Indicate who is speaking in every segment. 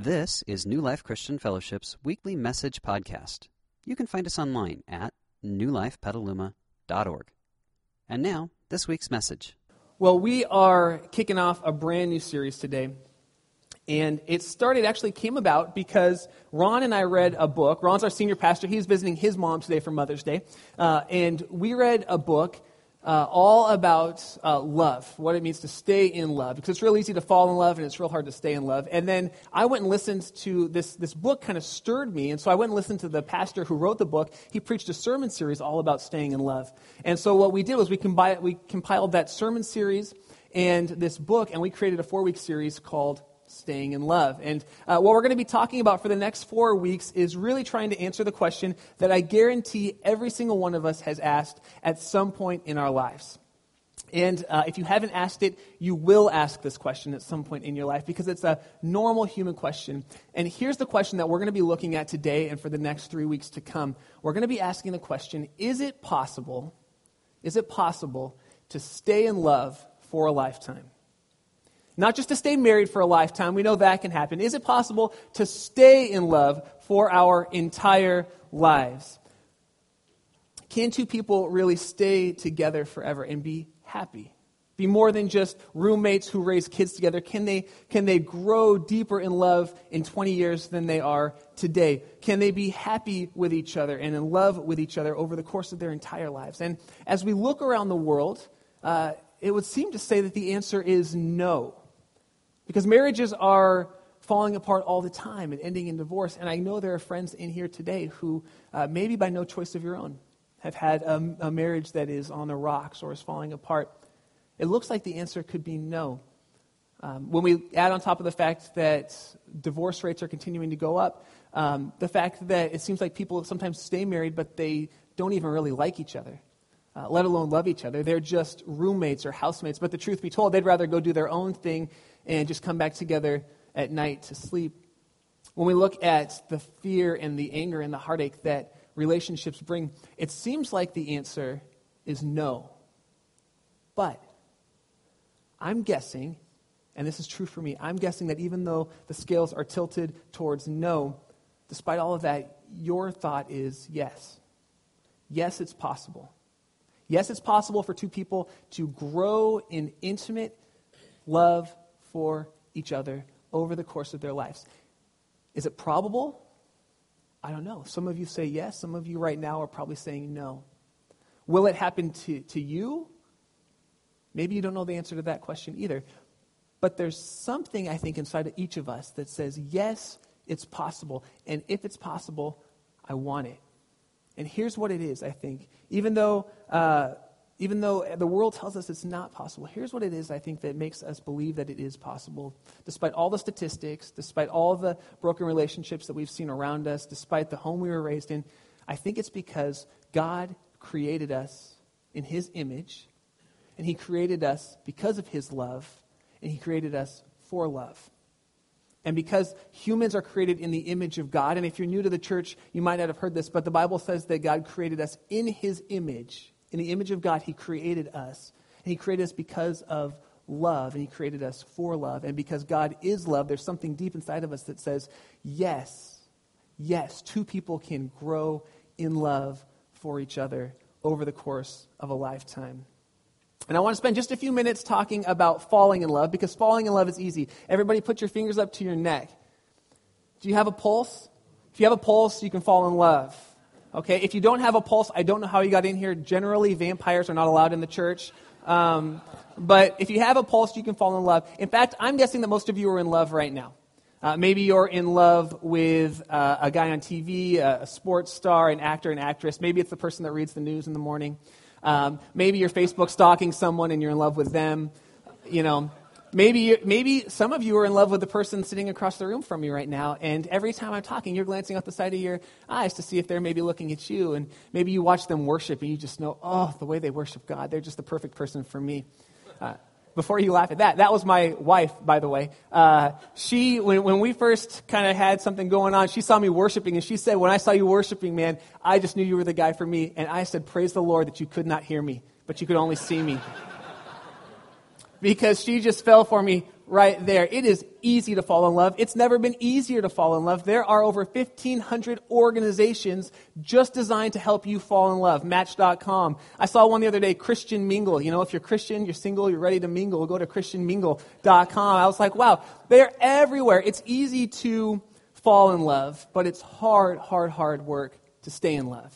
Speaker 1: This is New Life Christian Fellowship's weekly message podcast. You can find us online at newlifepetaluma.org. And now, this week's message.
Speaker 2: Well, we are kicking off a brand new series today. And it started, actually came about because Ron and I read a book. Ron's our senior pastor. He's visiting his mom today for Mother's Day. Uh, and we read a book uh, all about uh, love, what it means to stay in love. Because it's real easy to fall in love and it's real hard to stay in love. And then I went and listened to this, this book, kind of stirred me. And so I went and listened to the pastor who wrote the book. He preached a sermon series all about staying in love. And so what we did was we, combi- we compiled that sermon series and this book, and we created a four week series called staying in love. And uh, what we're going to be talking about for the next four weeks is really trying to answer the question that I guarantee every single one of us has asked at some point in our lives. And uh, if you haven't asked it, you will ask this question at some point in your life because it's a normal human question. And here's the question that we're going to be looking at today and for the next three weeks to come. We're going to be asking the question Is it possible, is it possible to stay in love for a lifetime? Not just to stay married for a lifetime, we know that can happen. Is it possible to stay in love for our entire lives? Can two people really stay together forever and be happy? Be more than just roommates who raise kids together? Can they, can they grow deeper in love in 20 years than they are today? Can they be happy with each other and in love with each other over the course of their entire lives? And as we look around the world, uh, it would seem to say that the answer is no. Because marriages are falling apart all the time and ending in divorce. And I know there are friends in here today who, uh, maybe by no choice of your own, have had a, a marriage that is on the rocks or is falling apart. It looks like the answer could be no. Um, when we add on top of the fact that divorce rates are continuing to go up, um, the fact that it seems like people sometimes stay married but they don't even really like each other, uh, let alone love each other. They're just roommates or housemates. But the truth be told, they'd rather go do their own thing and just come back together at night to sleep. When we look at the fear and the anger and the heartache that relationships bring, it seems like the answer is no. But I'm guessing, and this is true for me, I'm guessing that even though the scales are tilted towards no, despite all of that, your thought is yes. Yes, it's possible. Yes, it's possible for two people to grow in intimate love for each other over the course of their lives. Is it probable? I don't know. Some of you say yes. Some of you right now are probably saying no. Will it happen to, to you? Maybe you don't know the answer to that question either. But there's something, I think, inside of each of us that says, yes, it's possible. And if it's possible, I want it. And here's what it is, I think. Even though uh, even though the world tells us it's not possible, here's what it is I think that makes us believe that it is possible. Despite all the statistics, despite all the broken relationships that we've seen around us, despite the home we were raised in, I think it's because God created us in His image, and He created us because of His love, and He created us for love. And because humans are created in the image of God, and if you're new to the church, you might not have heard this, but the Bible says that God created us in His image in the image of God, He created us. And He created us because of love, and He created us for love. And because God is love, there's something deep inside of us that says, yes, yes, two people can grow in love for each other over the course of a lifetime. And I want to spend just a few minutes talking about falling in love because falling in love is easy. Everybody put your fingers up to your neck. Do you have a pulse? If you have a pulse, you can fall in love. Okay, if you don't have a pulse, I don't know how you got in here. Generally, vampires are not allowed in the church. Um, but if you have a pulse, you can fall in love. In fact, I'm guessing that most of you are in love right now. Uh, maybe you're in love with uh, a guy on TV, a, a, sports star, an actor, an actress. Maybe it's the person that reads the news in the morning. Um, maybe you're Facebook stalking someone and you're in love with them. You know, Maybe, maybe some of you are in love with the person sitting across the room from you right now, and every time I'm talking, you're glancing out the side of your eyes to see if they're maybe looking at you, and maybe you watch them worship, and you just know, oh, the way they worship God, they're just the perfect person for me. Uh, before you laugh at that, that was my wife, by the way. Uh, she, when, when we first kind of had something going on, she saw me worshiping, and she said, when I saw you worshiping, man, I just knew you were the guy for me. And I said, praise the Lord that you could not hear me, but you could only see me because she just fell for me right there. It is easy to fall in love. It's never been easier to fall in love. There are over 1,500 organizations just designed to help you fall in love. Match.com. I saw one the other day, Christian Mingle. You know, if you're Christian, you're single, you're ready to mingle, go to ChristianMingle.com. I was like, wow, they're everywhere. It's easy to fall in love, but it's hard, hard, hard work to stay in love.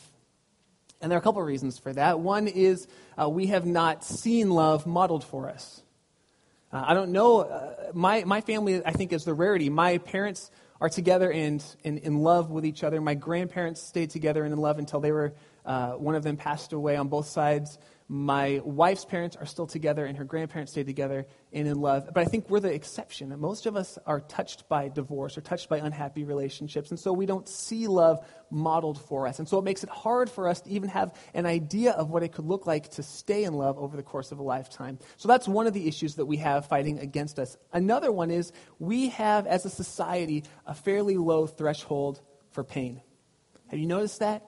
Speaker 2: And there are a couple of reasons for that. One is uh, we have not seen love modeled for us. Uh, I don't know. Uh, my, my family, I think, is the rarity. My parents are together and, in love with each other. My grandparents stayed together and in love until they were, uh, one of them passed away on both sides my wife's parents are still together and her grandparents stay together and in love. But I think we're the exception. Most of us are touched by divorce or touched by unhappy relationships. And so we don't see love modeled for us. And so it makes it hard for us to even have an idea of what it could look like to stay in love over the course of a lifetime. So that's one of the issues that we have fighting against us. Another one is we have, as a society, a fairly low threshold for pain. Have you noticed that?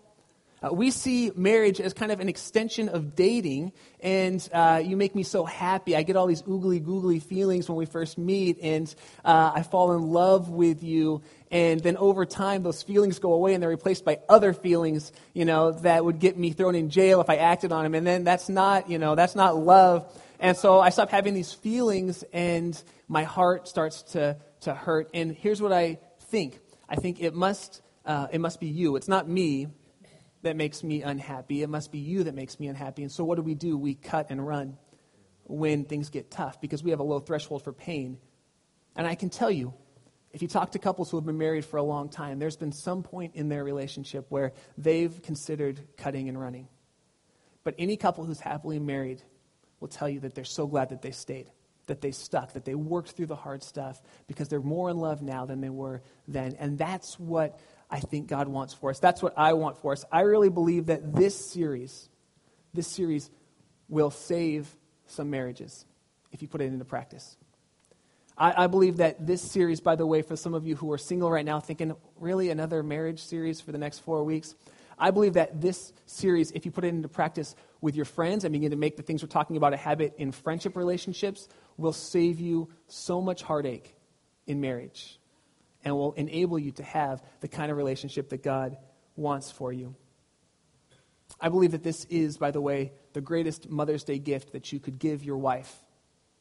Speaker 2: Uh, we see marriage as kind of an extension of dating, and uh, you make me so happy. I get all these oogly googly feelings when we first meet, and uh, I fall in love with you. And then over time, those feelings go away and they're replaced by other feelings, you know, that would get me thrown in jail if I acted on them. And then that's not, you know, that's not love. And so I stop having these feelings, and my heart starts to, to hurt. And here's what I think I think it must, uh, it must be you. It's not me that makes me unhappy. It must be you that makes me unhappy. And so what do we do? We cut and run when things get tough because we have a low threshold for pain. And I can tell you, if you talk to couples who have been married for a long time, there's been some point in their relationship where they've considered cutting and running. But any couple who's happily married will tell you that they're so glad that they stayed, that they stuck, that they worked through the hard stuff because they're more in love now than they were then. And that's what I think God wants for us. That's what I want for us. I really believe that this series, this series will save some marriages if you put it into practice. I, I, believe that this series, by the way, for some of you who are single right now, thinking, really another marriage series for the next four weeks? I believe that this series, if you put it into practice with your friends and begin to make the things we're talking about a habit in friendship relationships, will save you so much heartache in marriage and will enable you to have the kind of relationship that God wants for you. I believe that this is, by the way, the greatest Mother's Day gift that you could give your wife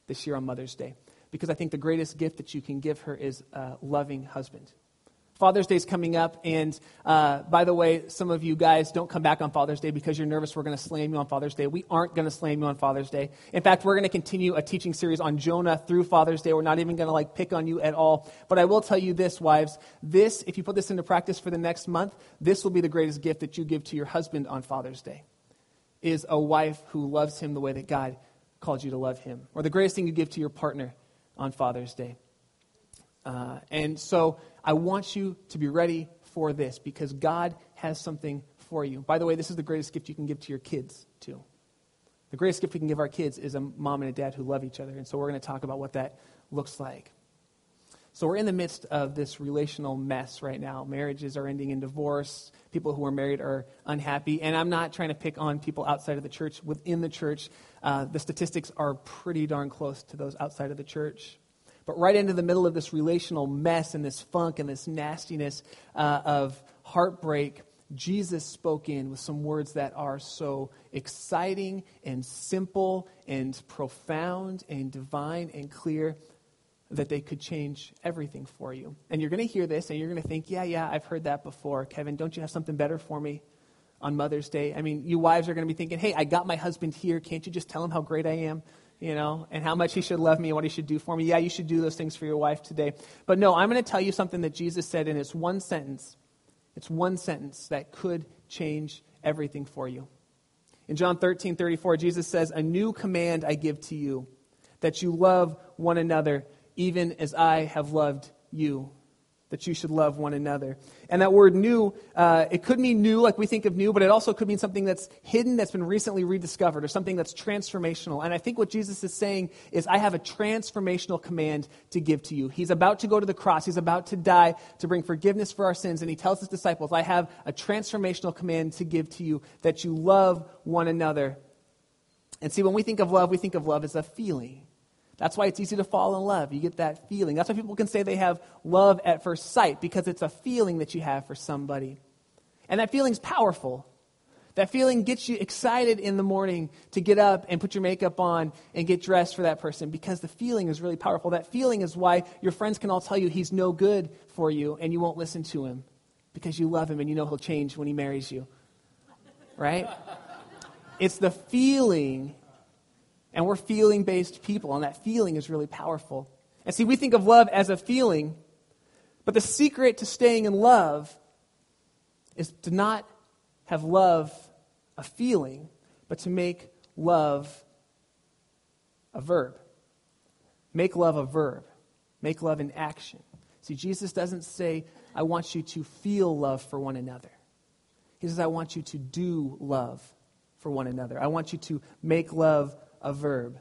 Speaker 2: this year on Mother's Day. Because I think the greatest gift that you can give her is a loving husband. Father's Day is coming up, and uh, by the way, some of you guys don't come back on Father's Day because you're nervous we're going to slam you on Father's Day. We aren't going to slam you on Father's Day. In fact, we're going to continue a teaching series on Jonah through Father's Day. We're not even going to like pick on you at all. But I will tell you this, wives, this, if you put this into practice for the next month, this will be the greatest gift that you give to your husband on Father's Day, is a wife who loves him the way that God called you to love him. Or the greatest thing you give to your partner on Father's Day. Uh, and so I want you to be ready for this because God has something for you. By the way, this is the greatest gift you can give to your kids, too. The greatest gift we can give our kids is a mom and a dad who love each other. And so we're going to talk about what that looks like. So we're in the midst of this relational mess right now. Marriages are ending in divorce. People who are married are unhappy. And I'm not trying to pick on people outside of the church. Within the church, uh, the statistics are pretty darn close to those outside of the church. But right into the middle of this relational mess and this funk and this nastiness uh, of heartbreak, Jesus spoke in with some words that are so exciting and simple and profound and divine and clear that they could change everything for you. And you're going to hear this and you're going to think, yeah, yeah, I've heard that before. Kevin, don't you have something better for me on Mother's Day? I mean, you wives are going to be thinking, hey, I got my husband here. Can't you just tell him how great I am? You know, and how much he should love me and what he should do for me. Yeah, you should do those things for your wife today. But no, I'm going to tell you something that Jesus said in it's one sentence. It's one sentence that could change everything for you. In John 13, 34, Jesus says, A new command I give to you, that you love one another, even as I have loved you that you should love one another. And that word new, uh, it could mean new, like we think of new, but it also could mean something that's hidden, that's been recently rediscovered, or something that's transformational. And I think what Jesus is saying is, I have a transformational command to give to you. He's about to go to the cross, he's about to die to bring forgiveness for our sins. And he tells his disciples, I have a transformational command to give to you, that you love one another. And see, when we think of love, we think of love as a feeling. That's why it's easy to fall in love. You get that feeling. That's why people can say they have love at first sight, because it's a feeling that you have for somebody. And that feeling's powerful. That feeling gets you excited in the morning to get up and put your makeup on and get dressed for that person because the feeling is really powerful. That feeling is why your friends can all tell you he's no good for you and you won't listen to him because you love him and you know he'll change when he marries you. Right? It's the feeling, and we're feeling based people, and that feeling is really powerful. And see, we think of love as a feeling, but the secret to staying in love is to not have love a feeling, but to make love a verb. Make love a verb. Make love an action. See, Jesus doesn't say, I want you to feel love for one another. He says, I want you to do love for one another. I want you to make love a verb.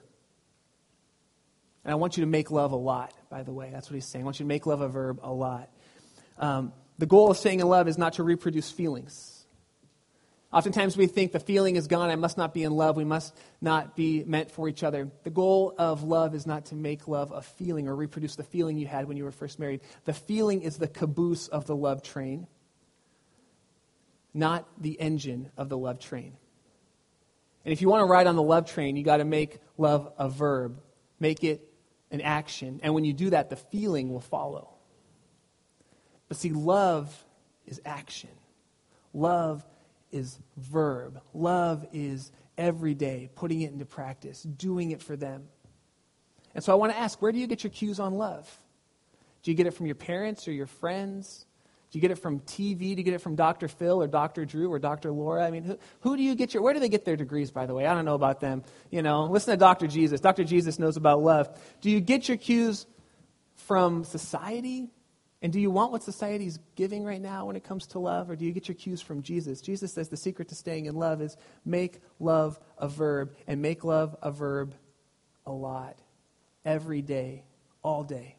Speaker 2: And I want you to make love a lot, by the way. That's what he's saying. I want you to make love a verb a lot. Um, the goal of staying in love is not to reproduce feelings. Oftentimes we think the feeling is gone, I must not be in love, we must not be meant for each other. The goal of love is not to make love a feeling or reproduce the feeling you had when you were first married. The feeling is the caboose of the love train, not the engine of the love train. And if you want to ride on the love train, you got to make love a verb, make it an action. And when you do that, the feeling will follow. But see, love is action. Love is verb. Love is every day, putting it into practice, doing it for them. And so I want to ask where do you get your cues on love? Do you get it from your parents or your friends? Do you get it from TV? Do you get it from Dr. Phil or Dr. Drew or Dr. Laura? I mean, who, who do you get your, where do they get their degrees, by the way? I don't know about them. You know, listen to Dr. Jesus. Dr. Jesus knows about love. Do you get your cues from society? And do you want what society is giving right now when it comes to love, or do you get your cues from Jesus? Jesus says the secret to staying in love is make love a verb, and make love a verb a lot, every day, all day.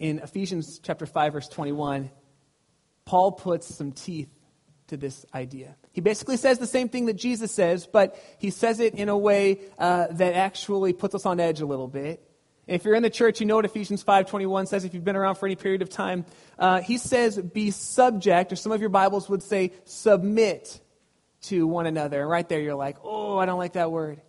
Speaker 2: In Ephesians chapter 5, verse 21, Paul puts some teeth to this idea. He basically says the same thing that Jesus says, but he says it in a way uh, that actually puts us on edge a little bit. If you're in the church, you know what Ephesians 5.21 says if you've been around for any period of time. Uh, he says, be subject, or some of your Bibles would say, submit to one another. And right there, you're like, oh, I don't like that word.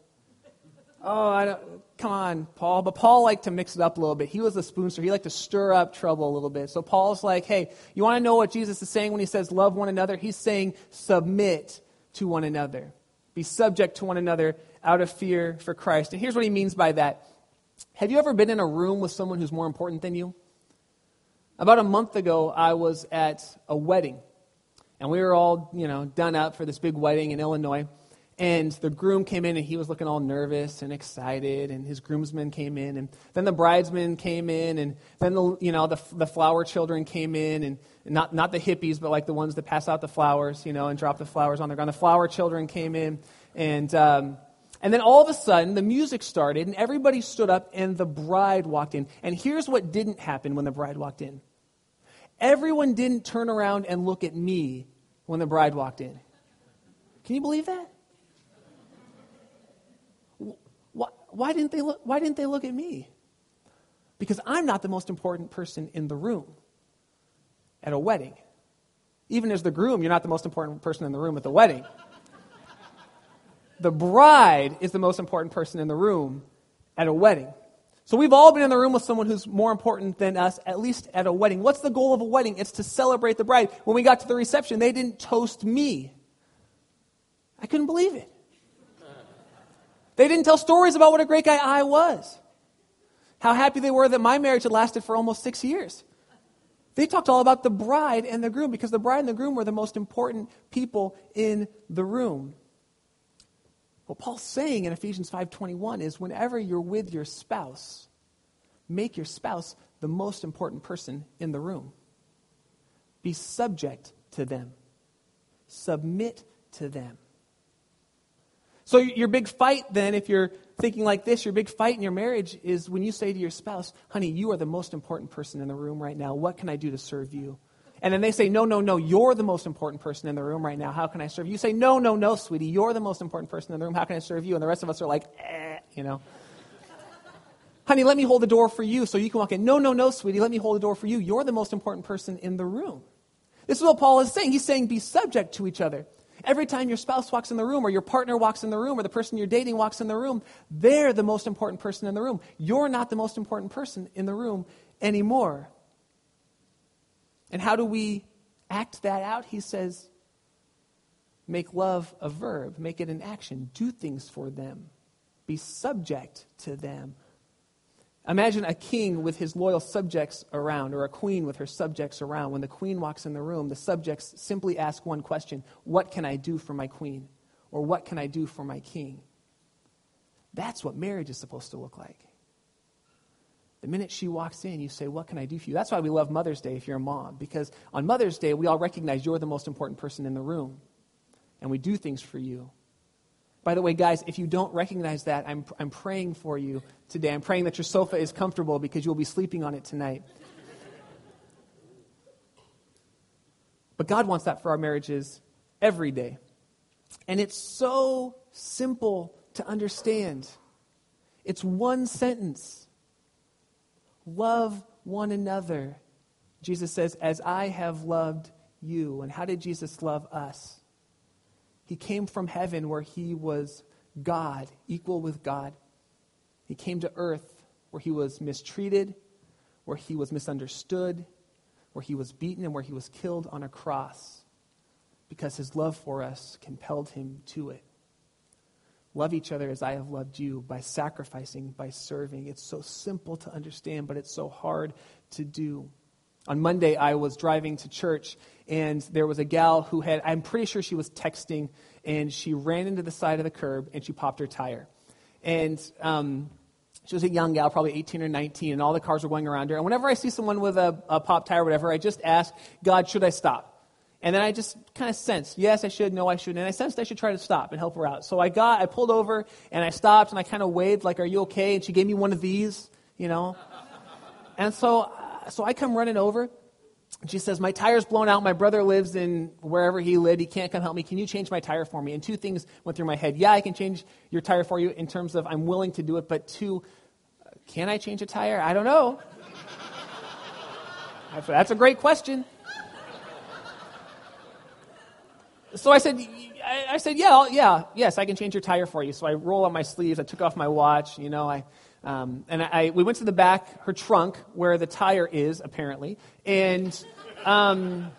Speaker 2: Oh, I don't, come on, Paul. But Paul liked to mix it up a little bit. He was a spoonster. He liked to stir up trouble a little bit. So Paul's like, hey, you want to know what Jesus is saying when he says love one another? He's saying submit to one another. Be subject to one another out of fear for Christ. And here's what he means by that. Have you ever been in a room with someone who's more important than you? About a month ago, I was at a wedding, and we were all, you know, done up for this big wedding in Illinois. And the groom came in, and he was looking all nervous and excited. And his groomsmen came in, and then the bridesmen came in, and then the, you know, the, the flower children came in, and not not the hippies, but like the ones that pass out the flowers, you know, and drop the flowers on the ground. The flower children came in, and um, and then all of a sudden, the music started, and everybody stood up, and the bride walked in. And here's what didn't happen when the bride walked in everyone didn't turn around and look at me when the bride walked in. Can you believe that? Why, why, didn't they look, why didn't they look at me? Because I'm not the most important person in the room at a wedding. Even as the groom, you're not the most important person in the room at the wedding the bride is the most important person in the room at a wedding. So we've all been in the room with someone who's more important than us, at least at a wedding. What's the goal of a wedding? It's to celebrate the bride. When we got to the reception, they didn't toast me. I couldn't believe it. They didn't tell stories about what a great guy I was. How happy they were that my marriage had lasted for almost six years. They talked all about the bride and the groom because the bride and the groom were the most important people in the room. What Paul's saying in Ephesians 5:21 is whenever you're with your spouse, make your spouse the most important person in the room. Be subject to them. Submit to them. So your big fight then if you're thinking like this, your big fight in your marriage is when you say to your spouse, "Honey, you are the most important person in the room right now. What can I do to serve you?" And then they say, No, no, no, you're the most important person in the room right now. How can I serve you? You say, No, no, no, sweetie, you're the most important person in the room. How can I serve you? And the rest of us are like, eh, you know. Honey, let me hold the door for you so you can walk in. No, no, no, sweetie, let me hold the door for you. You're the most important person in the room. This is what Paul is saying. He's saying be subject to each other. Every time your spouse walks in the room, or your partner walks in the room, or the person you're dating walks in the room, they're the most important person in the room. You're not the most important person in the room anymore. And how do we act that out? He says, make love a verb, make it an action, do things for them, be subject to them. Imagine a king with his loyal subjects around, or a queen with her subjects around. When the queen walks in the room, the subjects simply ask one question What can I do for my queen? Or what can I do for my king? That's what marriage is supposed to look like. The minute she walks in, you say, What can I do for you? That's why we love Mother's Day if you're a mom, because on Mother's Day, we all recognize you're the most important person in the room, and we do things for you. By the way, guys, if you don't recognize that, I'm, I'm praying for you today. I'm praying that your sofa is comfortable because you'll be sleeping on it tonight. but God wants that for our marriages every day. And it's so simple to understand. It's one sentence Love one another. Jesus says, As I have loved you. And how did Jesus love us? He came from heaven where he was God, equal with God. He came to earth where he was mistreated, where he was misunderstood, where he was beaten, and where he was killed on a cross because his love for us compelled him to it. Love each other as I have loved you by sacrificing, by serving. It's so simple to understand, but it's so hard to do. On Monday, I was driving to church, and there was a gal who had, I'm pretty sure she was texting, and she ran into the side of the curb and she popped her tire. And um, she was a young gal, probably 18 or 19, and all the cars were going around her. And whenever I see someone with a, a pop tire or whatever, I just ask, God, should I stop? And then I just kind of sensed, yes, I should, no, I shouldn't. And I sensed I should try to stop and help her out. So I got, I pulled over and I stopped and I kind of waved, like, are you okay? And she gave me one of these, you know. And so, so I come running over. She says, my tire's blown out. My brother lives in wherever he lived. He can't come help me. Can you change my tire for me? And two things went through my head. Yeah, I can change your tire for you in terms of I'm willing to do it. But two, can I change a tire? I don't know. That's a great question. so I said, I, said, yeah, yeah, yes, I can change your tire for you. So I roll up my sleeves. I took off my watch. You know, I, um, and I, we went to the back, her trunk, where the tire is apparently, and um,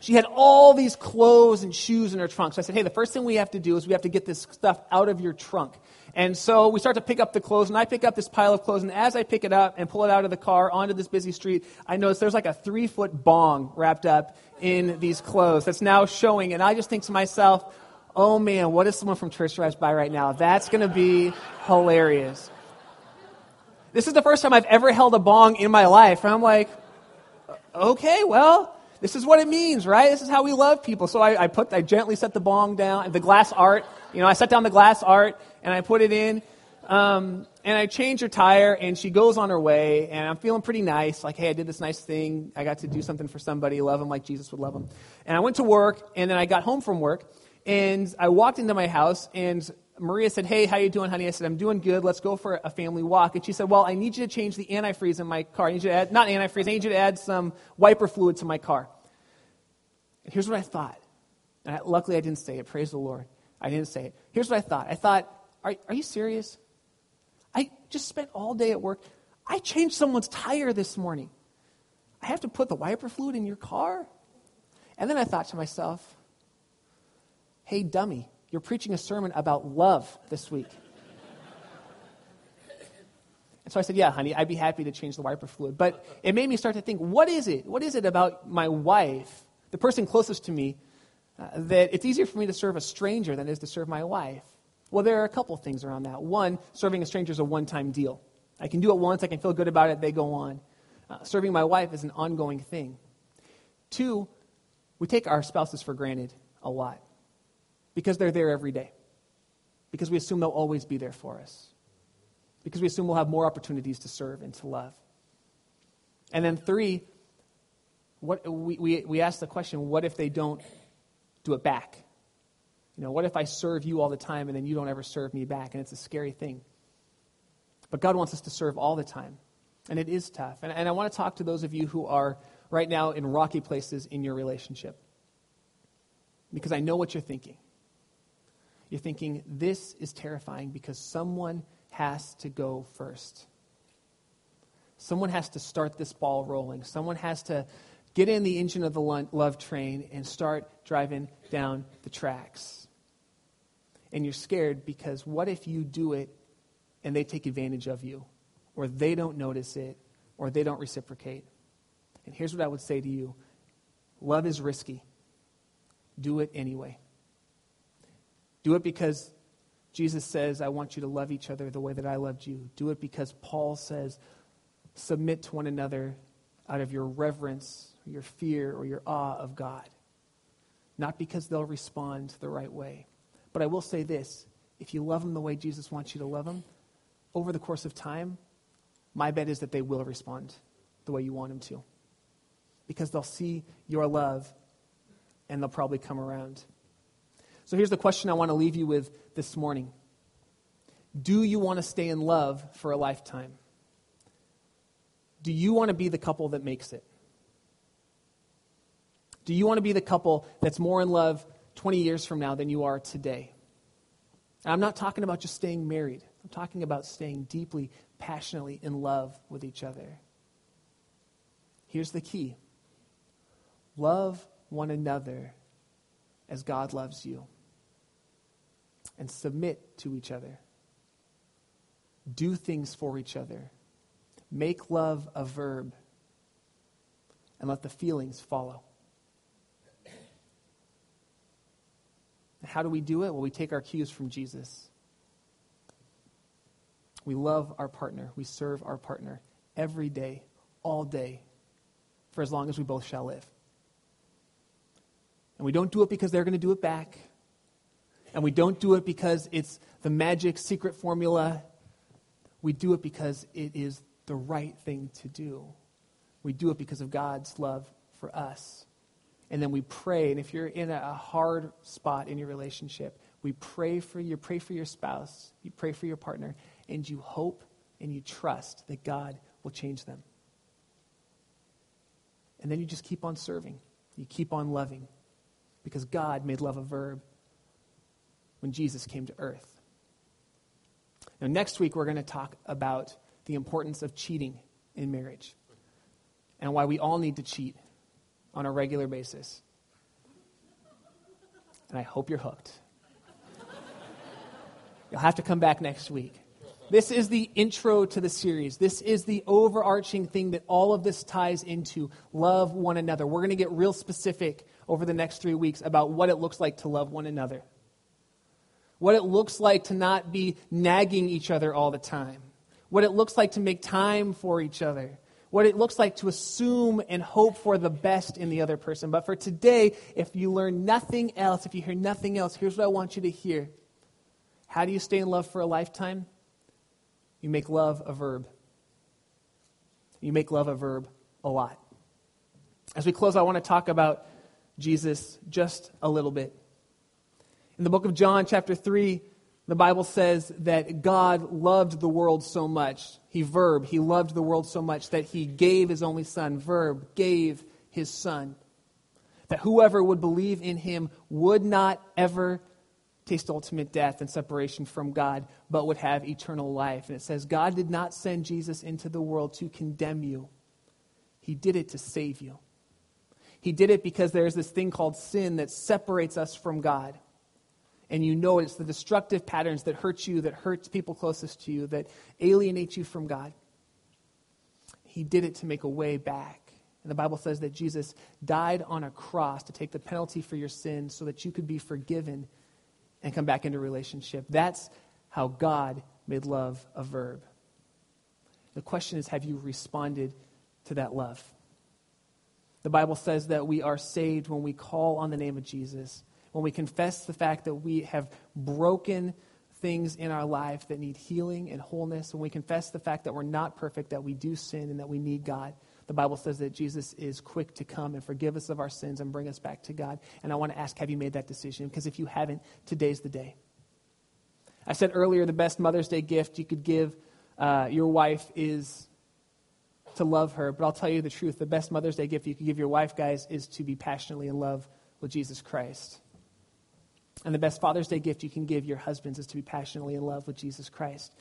Speaker 2: she had all these clothes and shoes in her trunk. So I said, hey, the first thing we have to do is we have to get this stuff out of your trunk. And so we start to pick up the clothes, and I pick up this pile of clothes, and as I pick it up and pull it out of the car onto this busy street, I notice there's like a three foot bong wrapped up in these clothes that's now showing. And I just think to myself, oh man, what if someone from church drives by right now? That's going to be hilarious. This is the first time I've ever held a bong in my life. And I'm like, okay, well, this is what it means, right? This is how we love people. So I, I put, I gently set the bong down, the glass art. You know, I set down the glass art and I put it in. Um, and I change her tire, and she goes on her way, and I'm feeling pretty nice. Like, hey, I did this nice thing. I got to do something for somebody, love them like Jesus would love them. And I went to work, and then I got home from work, and I walked into my house, and Maria said, hey, how you doing, honey? I said, I'm doing good. Let's go for a family walk. And she said, well, I need you to change the antifreeze in my car. I need you to add, not antifreeze, I need you to add some wiper fluid to my car. And here's what I thought. And I, luckily, I didn't say it. Praise the Lord. I didn't say it. Here's what I thought. I thought, are, are you serious? I just spent all day at work. I changed someone's tire this morning. I have to put the wiper fluid in your car? And then I thought to myself, hey, dummy, you're preaching a sermon about love this week. and so I said, yeah, honey, I'd be happy to change the wiper fluid. But it made me start to think, what is it? What is it about my wife, the person closest to me, uh, that it's easier for me to serve a stranger than it is to serve my wife? Well, there are a couple things around that. One, serving a stranger is a one time deal. I can do it once, I can feel good about it, they go on. Uh, serving my wife is an ongoing thing. Two, we take our spouses for granted a lot because they're there every day, because we assume they'll always be there for us, because we assume we'll have more opportunities to serve and to love. And then three, what, we, we, we ask the question what if they don't do it back? You know, what if I serve you all the time and then you don't ever serve me back? And it's a scary thing. But God wants us to serve all the time. And it is tough. And, and I want to talk to those of you who are right now in rocky places in your relationship. Because I know what you're thinking. You're thinking, this is terrifying because someone has to go first. Someone has to start this ball rolling. Someone has to get in the engine of the love train and start driving down the tracks. And you're scared because what if you do it and they take advantage of you, or they don't notice it, or they don't reciprocate? And here's what I would say to you love is risky. Do it anyway. Do it because Jesus says, I want you to love each other the way that I loved you. Do it because Paul says, submit to one another out of your reverence, or your fear, or your awe of God. Not because they'll respond the right way. But I will say this if you love them the way Jesus wants you to love them, over the course of time, my bet is that they will respond the way you want them to. Because they'll see your love and they'll probably come around. So here's the question I want to leave you with this morning Do you want to stay in love for a lifetime? Do you want to be the couple that makes it? Do you want to be the couple that's more in love 20 years from now than you are today? And I'm not talking about just staying married. I'm talking about staying deeply, passionately in love with each other. Here's the key love one another as God loves you, and submit to each other. Do things for each other Make love a verb and let the feelings follow. How do we do it? Well, we take our cues from Jesus. We love our partner. We serve our partner every day, all day, for as long as we both shall live. And we don't do it because they're going to do it back. And we don't do it because it's the magic secret formula. We do it because it is the right thing to do. We do it because of God's love for us. And then we pray. And if you're in a hard spot in your relationship, we pray for you, pray for your spouse, you pray for your partner, and you hope and you trust that God will change them. And then you just keep on serving. You keep on loving. Because God made love a verb when Jesus came to earth. Now, next week, we're going to talk about the importance of cheating in marriage and why we all need to cheat on a regular basis. And I hope you're hooked. You'll have to come back next week. This is the intro to the series. This is the overarching thing that all of this ties into. Love one another. We're going to get real specific over the next three weeks about what it looks like to love one another, what it looks like to not be nagging each other all the time, what it looks like to make time for each other, what it looks like to assume and hope for the best in the other person. But for today, if you learn nothing else, if you hear nothing else, here's what I want you to hear. How do you stay in love for a lifetime? You make love a verb. You make love a verb a lot. As we close, I want to talk about Jesus just a little bit. In the book of John, chapter 3, the Bible says that God loved the world so much. He verb, he loved the world so much that he gave his only son. Verb, gave his son. That whoever would believe in him would not ever taste ultimate death and separation from God, but would have eternal life. And it says, God did not send Jesus into the world to condemn you, He did it to save you. He did it because there's this thing called sin that separates us from God and you know it's the destructive patterns that hurt you, that hurts people closest to you, that alienate you from God. He did it to make a way back. And the Bible says that Jesus died on a cross to take the penalty for your sins so that you could be forgiven and come back into relationship. That's how God made love a verb. The question is have you responded to that love? The Bible says that we are saved when we call on the name of Jesus when we confess the fact that we have broken things in our life that need healing and wholeness, when we confess the fact that we're not perfect, that we do sin, and that we need God, the Bible says that Jesus is quick to come and forgive us of our sins and bring us back to God. And I want to ask, have you made that decision? Because if you haven't, today's the day. I said earlier, the best Mother's Day gift you could give uh, your wife is to love her. But I'll tell you the truth the best Mother's Day gift you can give your wife, guys, is to be passionately in love with Jesus Christ. And the best Father's Day gift you can give your husbands is to be passionately in love with Jesus Christ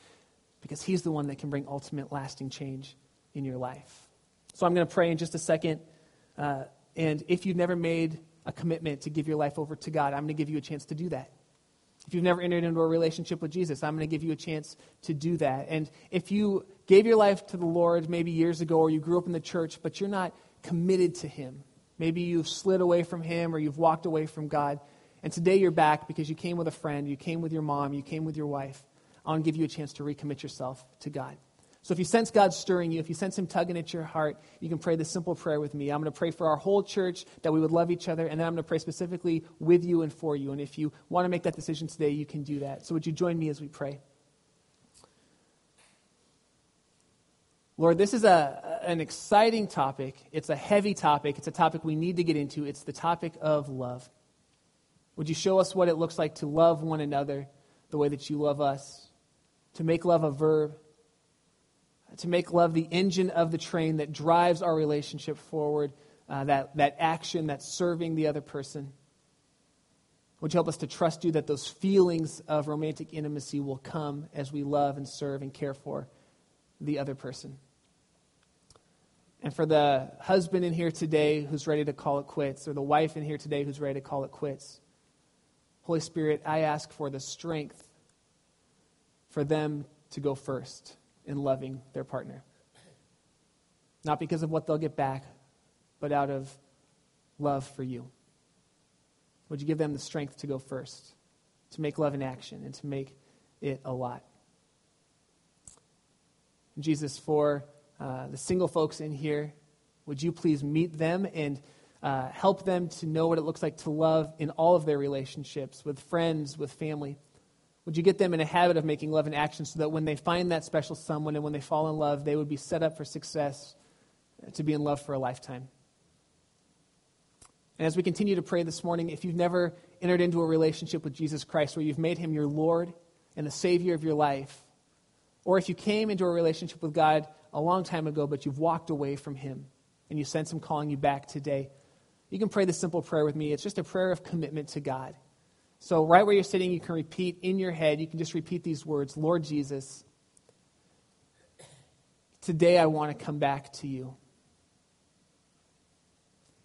Speaker 2: because he's the one that can bring ultimate lasting change in your life. So I'm going to pray in just a second. Uh, and if you've never made a commitment to give your life over to God, I'm going to give you a chance to do that. If you've never entered into a relationship with Jesus, I'm going to give you a chance to do that. And if you gave your life to the Lord maybe years ago or you grew up in the church, but you're not committed to Him, maybe you've slid away from Him or you've walked away from God, and today you're back because you came with a friend, you came with your mom, you came with your wife, I want to give you a chance to recommit yourself to God. So if you sense God stirring you, if you sense Him tugging at your heart, you can pray this simple prayer with me. I'm going to pray for our whole church that we would love each other, and then I'm going to pray specifically with you and for you. And if you want to make that decision today, you can do that. So would you join me as we pray? Lord, this is a, an exciting topic. It's a heavy topic. It's a topic we need to get into. It's the topic of love. Would you show us what it looks like to love one another the way that you love us? To make love a verb, to make love the engine of the train that drives our relationship forward, uh, that, that action that's serving the other person. Would you help us to trust you that those feelings of romantic intimacy will come as we love and serve and care for the other person? And for the husband in here today who's ready to call it quits, or the wife in here today who's ready to call it quits, Holy Spirit, I ask for the strength for them to go first in loving their partner. Not because of what they'll get back, but out of love for you. Would you give them the strength to go first, to make love in action, and to make it a lot? Jesus, for uh, the single folks in here, would you please meet them and uh, help them to know what it looks like to love in all of their relationships, with friends, with family? Would you get them in a habit of making love in action so that when they find that special someone and when they fall in love, they would be set up for success, to be in love for a lifetime? And as we continue to pray this morning, if you've never entered into a relationship with Jesus Christ where you've made him your Lord and the Savior of your life, or if you came into a relationship with God a long time ago but you've walked away from him and you sense him calling you back today, you can pray this simple prayer with me. It's just a prayer of commitment to God. So, right where you're sitting, you can repeat in your head, you can just repeat these words Lord Jesus, today I want to come back to you.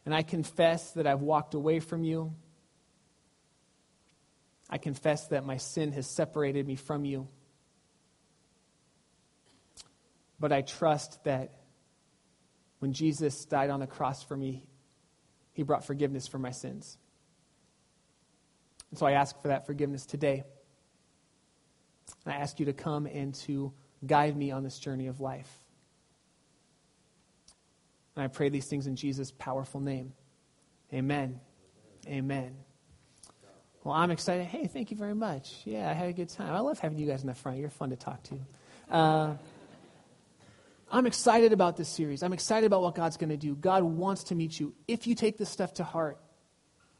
Speaker 2: And I confess that I've walked away from you. I confess that my sin has separated me from you. But I trust that when Jesus died on the cross for me, he brought forgiveness for my sins. And so I ask for that forgiveness today. And I ask you to come and to guide me on this journey of life. And I pray these things in Jesus' powerful name. Amen. Amen. Well, I'm excited. Hey, thank you very much. Yeah, I had a good time. I love having you guys in the front. You're fun to talk to. Uh, I'm excited about this series. I'm excited about what God's going to do. God wants to meet you if you take this stuff to heart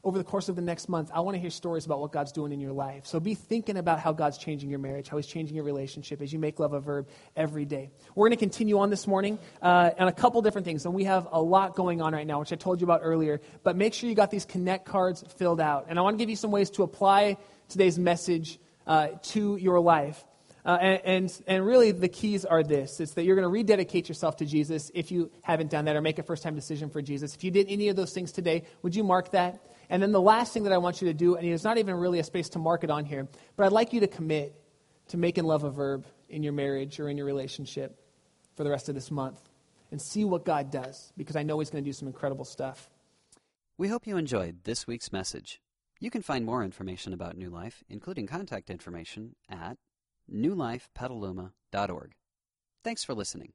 Speaker 2: over the course of the next month, I want to hear stories about what God's doing in your life. So be thinking about how God's changing your marriage, how He's changing your relationship as you make love a verb every day. We're going to continue on this morning uh, on a couple different things. And we have a lot going on right now, which I told you about earlier. But make sure you got these connect cards filled out. And I want to give you some ways to apply today's message uh, to your life. Uh, and, and, and, really, the keys are this it's that you're going to rededicate yourself to Jesus if you haven't done that, or make a first time decision for Jesus. If you did any of those things today, would you mark that? And then the last thing that I want you to do, and it's not even really a space to mark it on here, but I'd like you to commit to making love a verb in your marriage or in your relationship for the rest of this month and see what God does, because I know He's going to do some incredible stuff.
Speaker 1: We hope you enjoyed this week's message. You can find more information about New Life, including contact information, at newlifepetaluma.org. Thanks for listening.